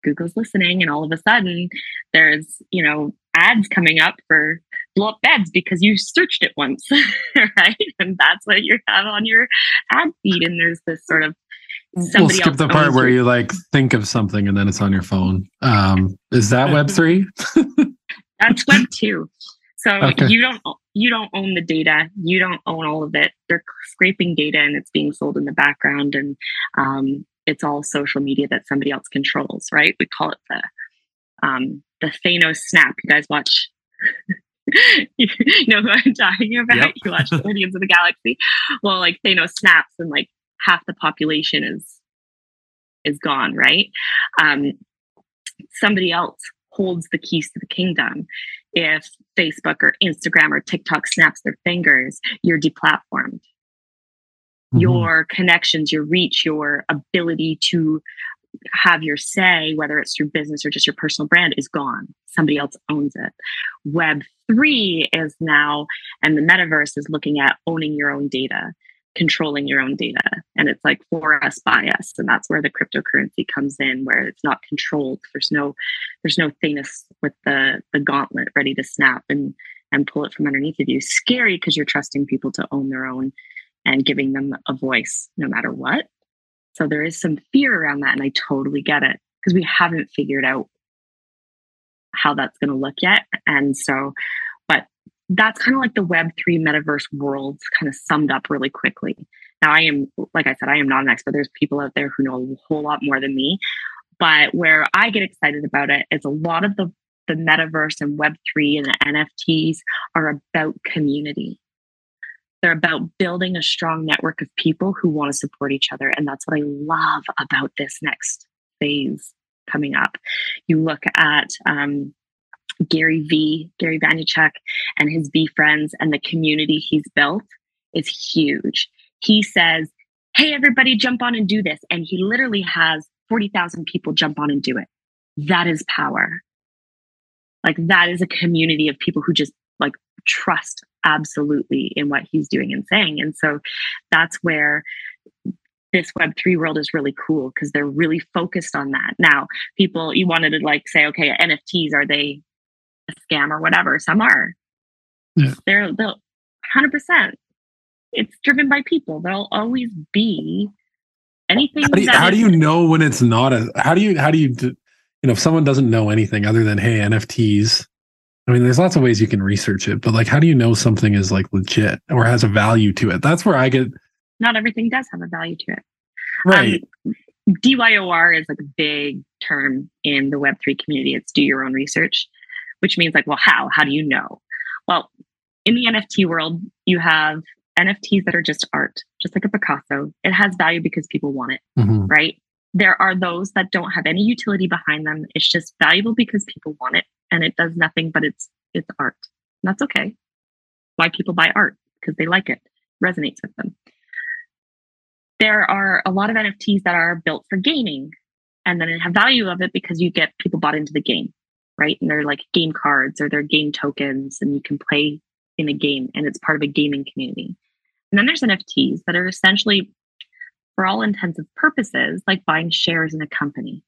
Speaker 3: Google's listening, and all of a sudden there's you know ads coming up for blow up beds because you searched it once, right? And that's what you have on your ad feed, and there's this sort of
Speaker 1: we'll skip
Speaker 3: else
Speaker 1: the part where you like think of something and then it's on your phone um is that web 3
Speaker 3: That's Web two. So
Speaker 1: Okay.
Speaker 3: you don't you don't own the data. You don't own all of it. They're scraping data and it's being sold in the background, and um, it's all social media that somebody else controls. Right? We call it the um, the Thanos snap. You guys watch. you know who I'm talking about?
Speaker 2: Yep.
Speaker 3: You watch Guardians of the Galaxy. Well, like Thanos snaps, and like half the population is is gone. Right? Um, somebody else holds the keys to the kingdom. If Facebook or Instagram or TikTok snaps their fingers, you're deplatformed.
Speaker 1: Mm-hmm.
Speaker 3: Your connections, your reach, your ability to have your say, whether it's through business or just your personal brand, is gone. Somebody else owns it. Web three is now, and the metaverse is looking at owning your own data, controlling your own data. And it's like for us, by us. And that's where the cryptocurrency comes in, where it's not controlled. There's no there's no Thanos with the the gauntlet ready to snap and and pull it from underneath of you. Scary because you're trusting people to own their own and giving them a voice no matter what. So there is some fear around that, and I totally get it because we haven't figured out how that's going to look yet. And so, but that's kind of like the Web3 metaverse world kind of summed up really quickly. Now, I am, like I said, I am not an expert. There's people out there who know a whole lot more than me. But where I get excited about it is a lot of the, the metaverse and Web3 and the NFTs are about community. They're about building a strong network of people who want to support each other. And that's what I love about this next phase coming up. You look at um, Gary V, Gary Vaynerchuk, and his VeeFriends, and the community he's built is huge. He says, Hey, everybody, jump on and do this. And he literally has 40,000 people jump on and do it. That is power. Like, that is a community of people who just like trust absolutely in what he's doing and saying. And so that's where this Web3 world is really cool because they're really focused on that. Now, people, you wanted to like say, okay, NFTs, are they a scam or whatever? Some are.
Speaker 1: Yeah.
Speaker 3: They're, they'll 100%. It's driven by people. There'll always be anything.
Speaker 1: how do you,
Speaker 3: that
Speaker 1: how do you know when it's not a how do you how do you you know if someone doesn't know anything other than hey nfts i mean there's lots of ways you can research it but like how do you know something is like legit or has a value to it that's where i get
Speaker 3: not everything does have a value to it.
Speaker 1: right
Speaker 3: Um, DYOR is like a big term in the Web3 community. It's do your own research, which means like, well, how? How do you know? Well, in the NFT world, you have NFTs that are just art, just like a Picasso. It has value because people want it,
Speaker 1: Mhm.
Speaker 3: right? There are those that don't have any utility behind them. It's just valuable because people want it and it does nothing but it's it's art. And that's okay. Why people buy art? Because they like it, resonates with them there are a lot of NFTs that are built for gaming and then have value of it because you get people bought into the game, right? And they're like game cards or they're game tokens and you can play in a game and it's part of a gaming community. And then there's NFTs that are essentially, for all intents and purposes, like buying shares in a company.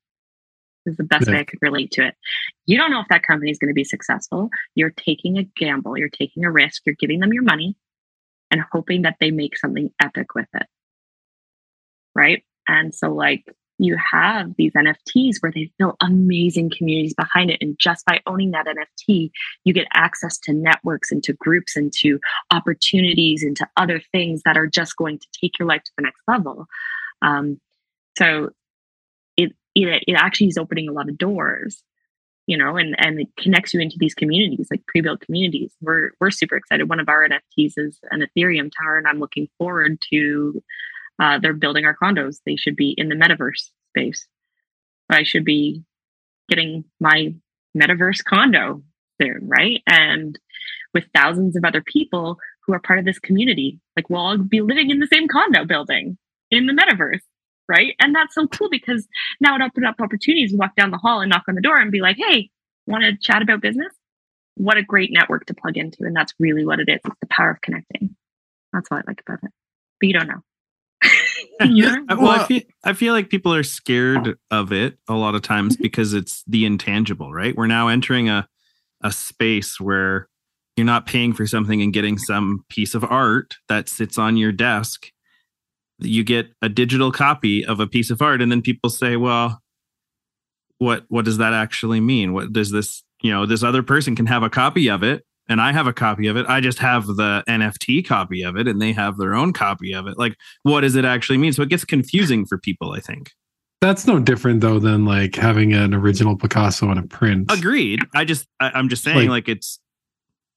Speaker 3: Is the best way I could relate to it. You don't know if that company is going to be successful. You're taking a gamble, you're taking a risk, you're giving them your money and hoping that they make something epic with it right? And so, like, you have these NFTs where they've built amazing communities behind it. And just by owning that NFT, you get access to networks and to groups and to opportunities and to other things that are just going to take your life to the next level. Um, so it, it actually is opening a lot of doors, you know, and and it connects you into these communities, like pre-built communities. We're we're super excited. One of our NFTs is an Ethereum tower, and I'm looking forward to uh, they're building our condos. They should be in the metaverse space. I should be getting my metaverse condo soon, right? And with thousands of other people who are part of this community. Like we'll all be living in the same condo building in the metaverse, right? And that's so cool because now it opens up opportunities to walk down the hall and knock on the door and be like, hey, want to chat about business? What a great network to plug into. And that's really what it is. It's the power of connecting. That's what I like about it. But you don't know.
Speaker 2: yeah. Well, I feel, I feel like people are scared of it a lot of times mm-hmm. because it's the intangible, right? We're now entering a a space where you're not paying for something and getting some piece of art that sits on your desk. You get a digital copy of a piece of art, and then people say, "Well, what what does that actually mean? What does this you know this other person can have a copy of it and I have a copy of it. I just have the NFT copy of it and they have their own copy of it. Like, what does it actually mean? So it gets confusing for people, I think.
Speaker 1: That's no different though than like having an original Picasso in a print.
Speaker 2: Agreed. I just, I, am just saying, like, like it's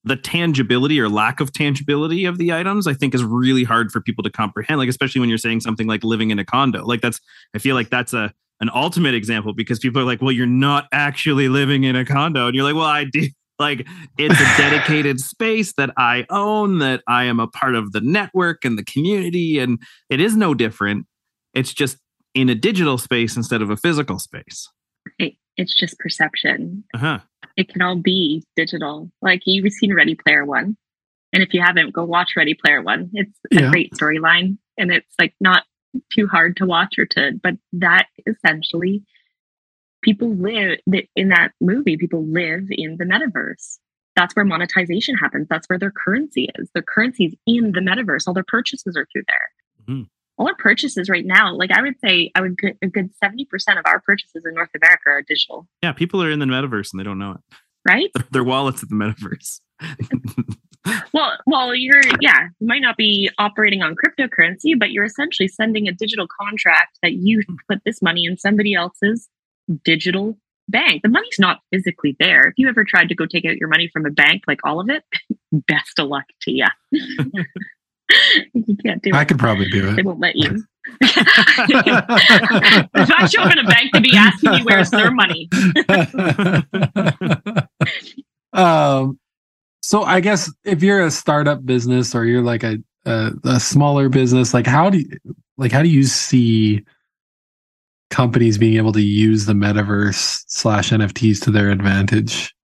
Speaker 2: the tangibility or lack of tangibility of the items, I think is really hard for people to comprehend. Like, especially when you're saying something like living in a condo. Like, that's, I feel like that's a, an ultimate example because people are like, well, you're not actually living in a condo. And you're like, well, I do like it's a dedicated space that I own, that I am a part of the network and the community. And it is no different. It's just in a digital space instead of a physical space.
Speaker 3: It, it's just perception. Uh-huh. It can all be digital. Like you've seen Ready Player One. And if you haven't, go watch Ready Player One. It's a yeah. great storyline. And it's like not too hard to watch or to, but that essentially people live in that movie people live in the metaverse that's where monetization happens that's where their currency is their currency is in the metaverse all their purchases are through there mm-hmm. All our purchases right now like i would say i would get a good 70% of our purchases in north america are digital
Speaker 2: yeah people are in the metaverse and they don't know it
Speaker 3: right
Speaker 2: their wallets at the metaverse
Speaker 3: well well you're yeah you might not be operating on cryptocurrency but you're essentially sending a digital contract that you hmm. put this money in somebody else's digital bank. The money's not physically there. If you ever tried to go take out your money from a bank, like all of it, best of luck to you. You can't do it.
Speaker 1: I could probably do it.
Speaker 3: They won't let you. if I show up in a bank to be asking me where's their money.
Speaker 1: um, so I guess if you're a startup business or you're like a, a, a smaller business, like how do you like how do you see companies being able to use the metaverse slash NFTs to their advantage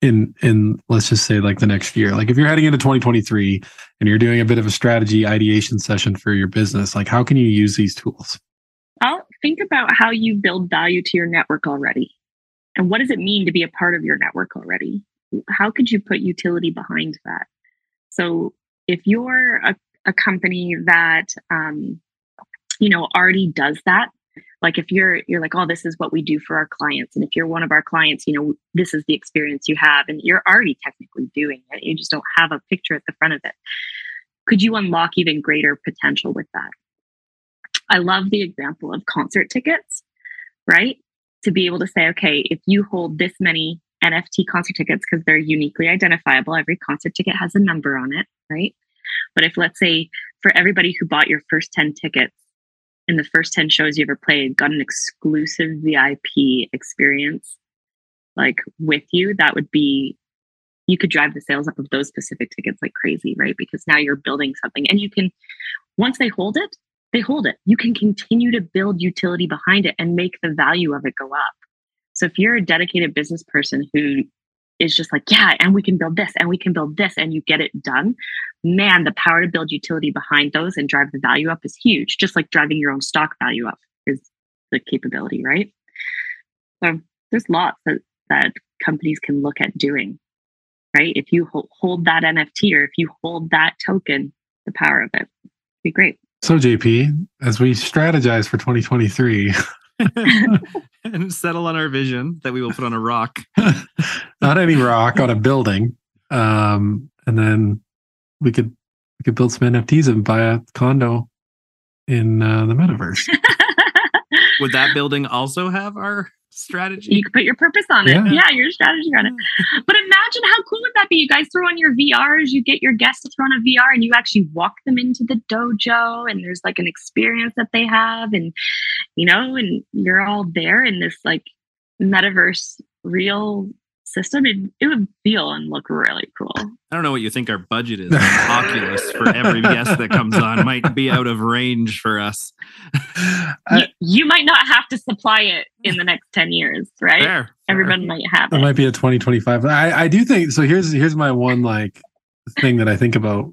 Speaker 1: in in let's just say like the next year. Like if you're heading into 2023 and you're doing a bit of a strategy ideation session for your business, like how can you use these tools?
Speaker 3: I'll think about how you build value to your network already. And what does it mean to be a part of your network already? How could you put utility behind that? So if you're a, a company that um, you know already does that like if you're you're like oh this is what we do for our clients. And if you're one of our clients you know this is the experience you have and you're already technically doing it you just don't have a picture at the front of it. Could you unlock even greater potential with that? I love the example of concert tickets right? To be able to say okay if you hold this many nft concert tickets because they're uniquely identifiable every concert ticket has a number on it right? But if let's say for everybody who bought your first 10 tickets in the first 10 shows you ever played got an exclusive VIP experience like with you, that would be you could drive the sales up of those specific tickets like crazy, right? Because now you're building something and you can once they hold it, they hold it. You can continue to build utility behind it and make the value of it go up. So if you're a dedicated business person who is just like, yeah, and we can build this and we can build this and you get it done, man, the power to build utility behind those and drive the value up is huge. Just like driving your own stock value up is the capability, right? So there's lots that, that companies can look at doing, right? If you hold that NFT or if you hold that token, the power of it be great.
Speaker 1: So, JP, as we strategize for 2023,
Speaker 2: and settle on our vision that we will put on a rock.
Speaker 1: Not any rock on a building. Um, and then we could we could build some NFTs and buy a condo in uh, the metaverse.
Speaker 2: Would that building also have our strategy?
Speaker 3: You could put your purpose on it.
Speaker 1: Yeah.
Speaker 3: Yeah, your strategy on it. But imagine how cool would that be? You guys throw on your VRs, you get your guests to throw on a VR and you actually walk them into the dojo and there's like an experience that they have and you know, and you're all there in this like metaverse real system. It, it would feel and look really cool.
Speaker 2: I don't know what you think our budget is. Oculus for every guest that comes on might be out of range for us.
Speaker 3: You,
Speaker 1: I-
Speaker 3: you might not have to supply it in the next 10 years, right?
Speaker 2: Fair, fair.
Speaker 3: Everyone might have
Speaker 1: It
Speaker 3: it.
Speaker 1: might be a 2025. I, I do think so. Here's here's my one like thing that I think about.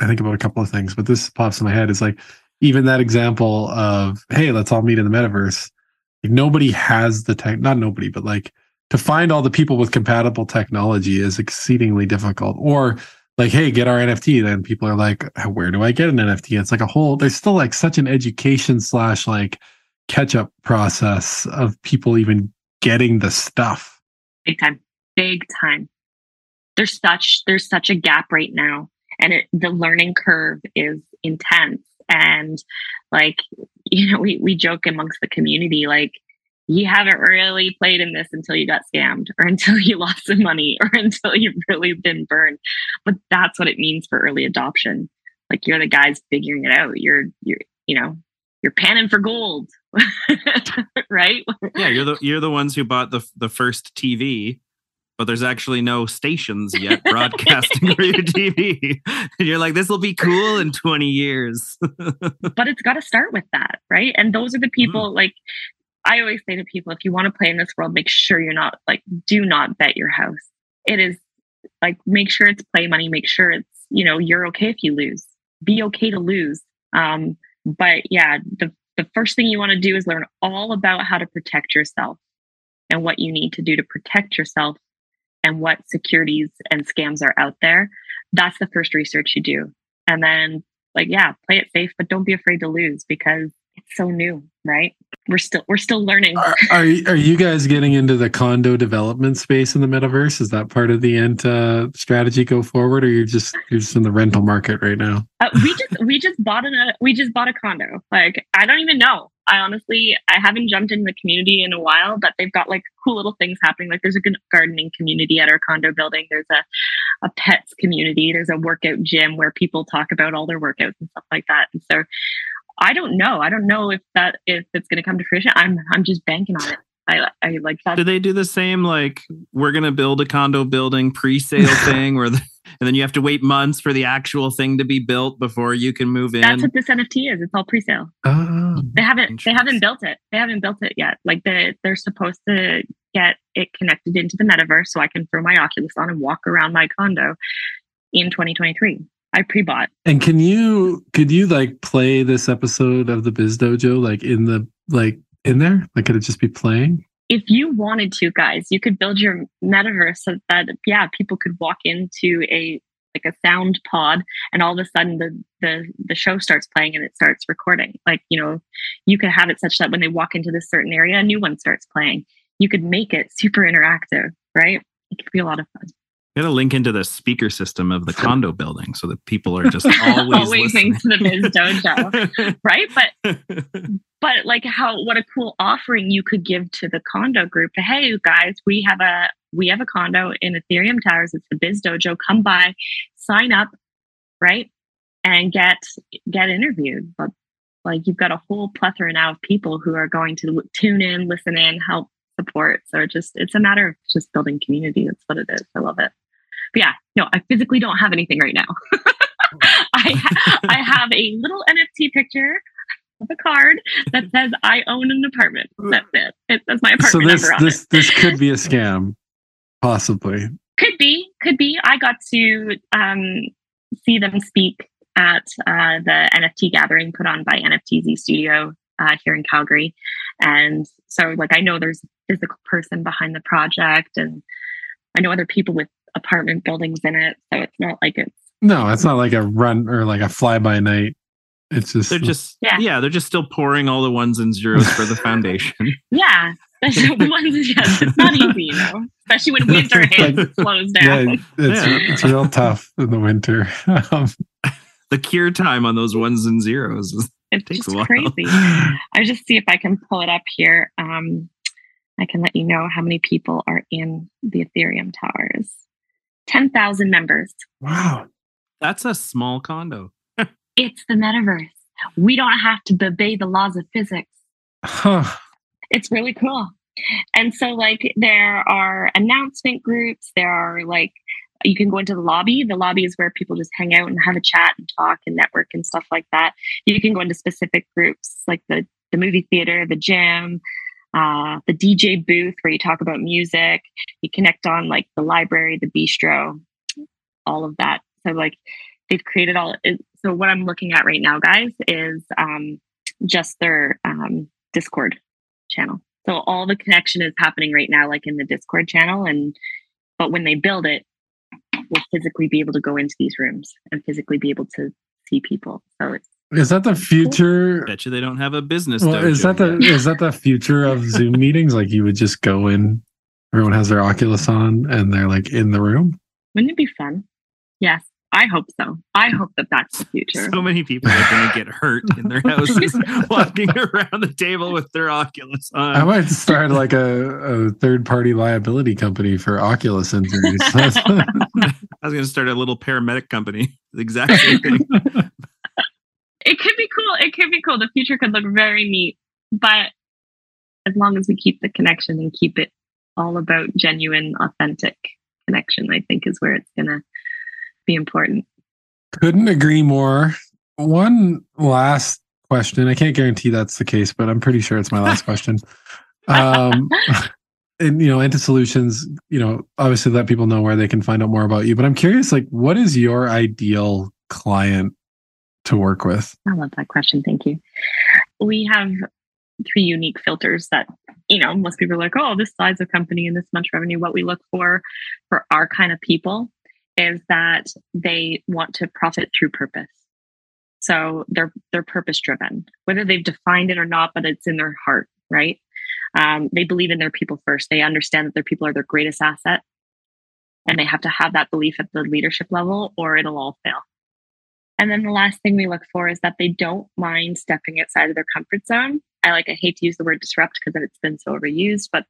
Speaker 1: I think about a couple of things, but this pops in my head is like even that example of hey, let's all meet in the metaverse. Like, nobody has the tech, not nobody, but like to find all the people with compatible technology is exceedingly difficult. Or like, hey, get our NFT. Then people are like, where do I get an NFT? It's like a whole. There's still like such an education slash like catch up process of people even getting the stuff.
Speaker 3: big time big time there's such there's such a gap right now and it, the learning curve is intense and like you know we, we joke amongst the community like you haven't really played in this until you got scammed or until you lost some money or until you've really been burned but that's what it means for early adoption like you're the guys figuring it out you're you're you know you're panning for gold right
Speaker 2: Yeah, you're the you're the ones who bought the the first TV, but there's actually no stations yet broadcasting for your TV. And you're like, this will be cool in 20 years.
Speaker 3: but it's got to start with that, right? And those are the mm-hmm. people like I always say to people if you want to play in this world, make sure you're not like, do not bet your house. It is like, make sure it's play money, make sure it's, you know, you're okay if you lose, be okay to lose. Um, but yeah, the, the first thing you want to do is learn all about how to protect yourself and what you need to do to protect yourself and what securities and scams are out there. That's the first research you do. And then like yeah play it safe but don't be afraid to lose because it's so new right? We're still we're still learning.
Speaker 1: Are, are are you guys getting into the condo development space in the metaverse? Is that part of the ent uh, strategy go forward, or you're just you're just in the rental market right now?
Speaker 3: uh, we just we just bought a we just bought a condo. Like i don't even know. I honestly i haven't jumped in the community in a while but they've got like cool little things happening. Like there's a good gardening community at our condo building. There's a a pets community. There's a workout gym where people talk about all their workouts and stuff like that. And so i don't know. I don't know if that if it's going to come to fruition. I'm i'm just banking on it. I i like that
Speaker 2: Do they do the same like we're gonna build a condo building pre-sale thing where the, and then you have to wait months for the actual thing to be built before you can move in?
Speaker 3: that's what this nft is. It's all pre-sale.
Speaker 1: Oh,
Speaker 3: they haven't they haven't built it. They haven't built it yet. Like they they're supposed to get it connected into the metaverse so i can throw my oculus on and walk around my condo in 2023 i pre-bought.
Speaker 1: And can you could you like play this episode of the Biz Dojo like in the like in there? Like could it just be playing?
Speaker 3: if you wanted to guys you could build your metaverse so that yeah people could walk into a like a sound pod and all of a sudden the the the show starts playing and it starts recording. Like you know you could have it such that when they walk into this certain area a new one starts playing. You could make it super interactive right? It could be a lot of fun
Speaker 2: You gotta link into the speaker system of the condo building so that people are just always,
Speaker 3: always
Speaker 2: listening.
Speaker 3: to the biz dojo right? But but like how what a cool offering you could give to the condo group hey you guys we have a we have a condo in ethereum towers. It's the biz dojo. Come by sign up right? And get get interviewed. But like you've got a whole plethora now of people who are going to tune in listen in help support. So just it's a matter of just building community. That's what it is. I love it but yeah no i physically don't have anything right now I, ha- I have a little nft picture of a card that says I own an apartment. That's it. It says my apartment.
Speaker 1: So this
Speaker 3: number on
Speaker 1: this this could be a scam, possibly.
Speaker 3: Could be, could be. I got to um, see them speak at uh, the NFT gathering put on by NFTZ Studio uh, here in Calgary, and so like I know there's a physical person behind the project, and I know other people with apartment buildings in it. So it's not like it's
Speaker 1: No, it's not like a run or like a fly by night It's just
Speaker 2: They're just
Speaker 3: Yeah.
Speaker 2: yeah. they're just still pouring all the ones and zeros for the foundation.
Speaker 3: Yeah. The ones, yes, it's not easy, you know, especially when winter hits, it slows down.
Speaker 1: yeah, it's
Speaker 2: Yeah.
Speaker 1: it's real tough in the winter. Um,
Speaker 2: the cure time on those ones and zeros is
Speaker 3: It's
Speaker 2: takes
Speaker 3: just
Speaker 2: a while.
Speaker 3: crazy. I just see if I can pull it up here. Um, I can let you know how many people are in the Ethereum towers. 10,000 members.
Speaker 1: wow.
Speaker 2: that's a small condo.
Speaker 3: It's the metaverse. We don't have to obey the laws of physics.
Speaker 1: Huh.
Speaker 3: It's really cool. And so, like, there are announcement groups. There are, like, you can go into the lobby. The lobby is where people just hang out and have a chat and talk and network and stuff like that. You can go into specific groups like the, the movie theater, the gym, uh, the DJ booth where you talk about music. You connect on like the library, the bistro, all of that. So, like, they've created all. It, so, what I'm looking at right now, guys, is um, just their um, Discord channel. So all the connection is happening right now, like in the Discord channel. And but when they build it, we'll physically be able to go into these rooms and physically be able to see people. So it's
Speaker 1: Is that the future?
Speaker 2: Bet you they don't have a business.
Speaker 1: Well, is that
Speaker 2: dojo
Speaker 1: the is that the future of Zoom meetings? Like you would just go in, everyone has their Oculus on, and they're like in the room.
Speaker 3: wouldn't it be fun? Yes, I hope so. I hope that that's the future.
Speaker 2: so many people are going to get hurt in their houses walking around the table with their Oculus on?
Speaker 1: I might start like a, a third party liability company for Oculus injuries.
Speaker 2: I was going to start a little paramedic company. The exact same thing.
Speaker 3: It could be cool. It could be cool. The future could look very neat, but as long as we keep the connection and keep it all about genuine, authentic connection, I think is where it's gonna be important.
Speaker 1: Couldn't agree more. One last question. I can't guarantee that's the case, but I'm pretty sure it's my last question. Um, and you know, Enta Solutions, you know, obviously let people know where they can find out more about you. But I'm curious, like, what is your ideal client to work with?
Speaker 3: I love that question. Thank you. We have three unique filters that, you know, most people are like, oh, this size of company and this much revenue. What we look for for our kind of people is that they want to profit through purpose. So they're they're purpose driven, whether they've defined it or not, but it's in their heart, right? Um, they believe in their people first. They understand that their people are their greatest asset, and they have to have that belief at the leadership level, or it'll all fail. And then the last thing we look for is that they don't mind stepping outside of their comfort zone. I like I hate to use the word disrupt because it's been so overused, but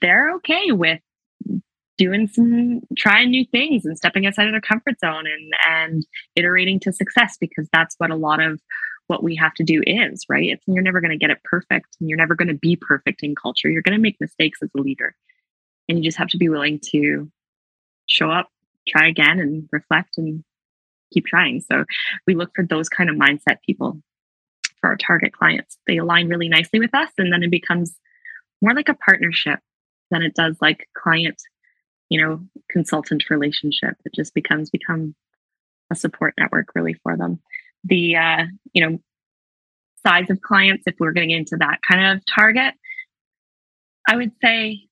Speaker 3: they're okay with doing some trying new things and stepping outside of their comfort zone and and iterating to success because that's what a lot of what we have to do is, right? It's you're never going to get it perfect and you're never going to be perfect in culture. You're going to make mistakes as a leader. And you just have to be willing to show up, try again and reflect and keep trying. So we look for those kind of mindset people for our target clients. They align really nicely with us, and then it becomes more like a partnership than it does like client, you know, consultant relationship. It just becomes become a support network really for them. The uh, you know size of clients, if we're getting into that kind of target, I would say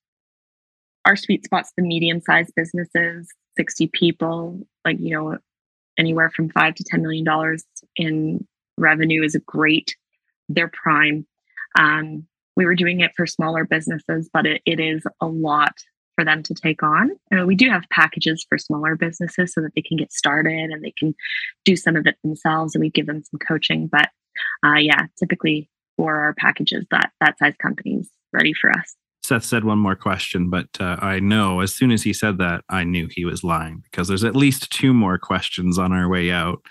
Speaker 3: our sweet spot's the medium sized businesses, 60 people, like, you know, anywhere from five to ten million dollars in revenue is a great. They're prime. Um, we were doing it for smaller businesses, but it, it is a lot for them to take on. And we do have packages for smaller businesses so that they can get started and they can do some of it themselves, and we give them some coaching. But uh, yeah, typically for our packages, that that size companies ready for us.
Speaker 2: Seth said one more question, but uh, I know as soon as he said that, I knew he was lying because there's at least two more questions on our way out.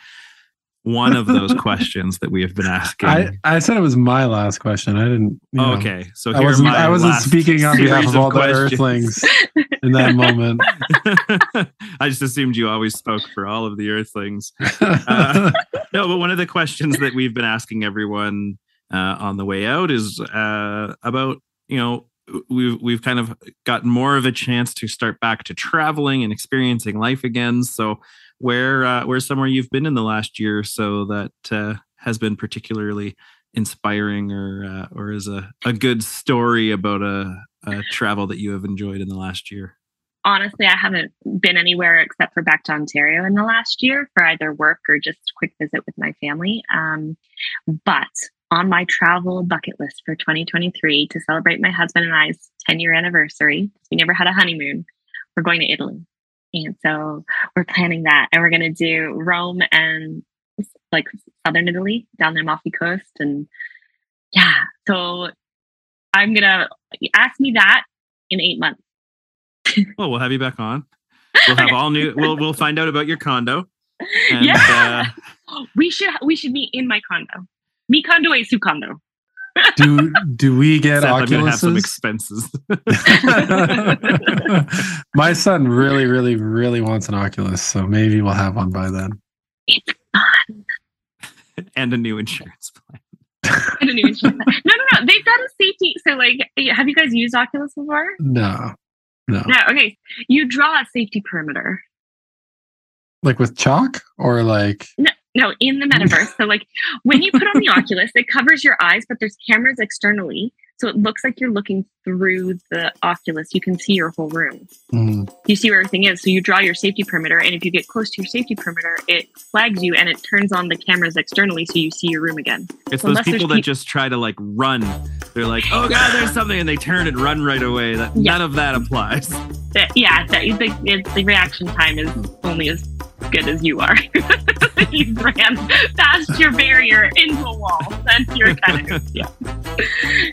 Speaker 2: One of those questions that we have been asking.
Speaker 1: I, I said it was my last question. I didn't.
Speaker 2: Oh, okay, so
Speaker 1: I wasn't.
Speaker 2: my
Speaker 1: I wasn't speaking on behalf of all the. Earthlings in that moment.
Speaker 2: I just assumed you always spoke for all of the Earthlings. Uh, no, but one of the questions that we've been asking everyone uh, on the way out is uh, about you know we've we've kind of gotten more of a chance to start back to traveling and experiencing life again. So where uh, where's somewhere you've been in the last year or so that uh, has been particularly inspiring or uh, or is a, a good story about a, a travel that you have enjoyed in the last year?
Speaker 3: honestly, I haven't been anywhere except for back to Ontario in the last year for either work or just quick visit with my family. Um, but on my travel bucket list for 2023 to celebrate my husband and I's 10 year anniversary, we never had a honeymoon, we're going to Italy. And so we're planning that and we're going to do Rome and like southern Italy down the Amalfi Coast. And yeah, so I'm going to ask me that in eight months.
Speaker 2: well, we'll have you back on. We'll have all new. We'll we'll find out about your condo.
Speaker 3: And, yeah, uh, we should we should meet in my condo. Mi condo e su condo.
Speaker 1: do do we get Seth, Oculus?
Speaker 2: have some expenses.
Speaker 1: my son really, really, really wants an Oculus, so maybe we'll have one by then.
Speaker 3: It's fun.
Speaker 2: and a new insurance plan.
Speaker 3: and a new insurance plan. No, no, no. They've got a safety. So, like, have you guys used Oculus before?
Speaker 1: No. No.
Speaker 3: No. Okay. You draw a safety perimeter.
Speaker 1: Like with chalk or like
Speaker 3: no, no, in the metaverse. so like when you put on the Oculus, it covers your eyes, but there's cameras externally. So it looks like you're looking through the Oculus. You can see your whole room. Mm. You see where everything is. So you draw your safety perimeter, and if you get close to your safety perimeter, it flags you and it turns on the cameras externally, so you see your room again.
Speaker 2: It's Unless those people that pe- just try to like run. They're like, "Oh God, there's something," and they turn and run right away. That yeah. none of that applies.
Speaker 3: The, yeah, the, the, the reaction time is only as good as you are. you ran past your barrier into a wall. Then you're kind of yeah,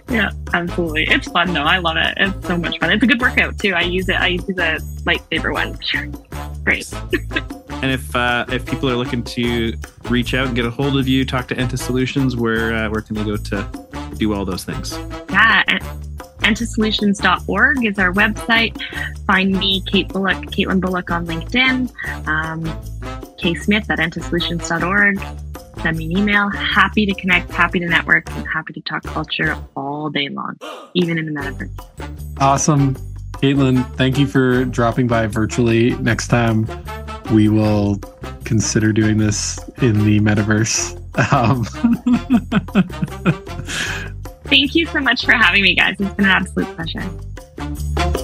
Speaker 3: yeah, absolutely. It's fun though. I love it. It's so much fun. It's a good workout too. I use it. I use the lightsaber one. Great.
Speaker 2: and if uh, if people are looking to reach out and get a hold of you, talk to Enta Solutions, where uh, where can they go to do all those things?
Speaker 3: Yeah. Entasolutions.org is our website. Find me, Kate Bullock, Katelyn Bullock on LinkedIn. Um, K Smith at entasolutions.org. Send me an email. Happy to connect, happy to network, and happy to talk culture all day long, even in the metaverse.
Speaker 1: Awesome. Katelyn, thank you for dropping by virtually. Next time, we will consider doing this in the metaverse. Um,
Speaker 3: Thank you so much for having me, guys. It's been an absolute pleasure.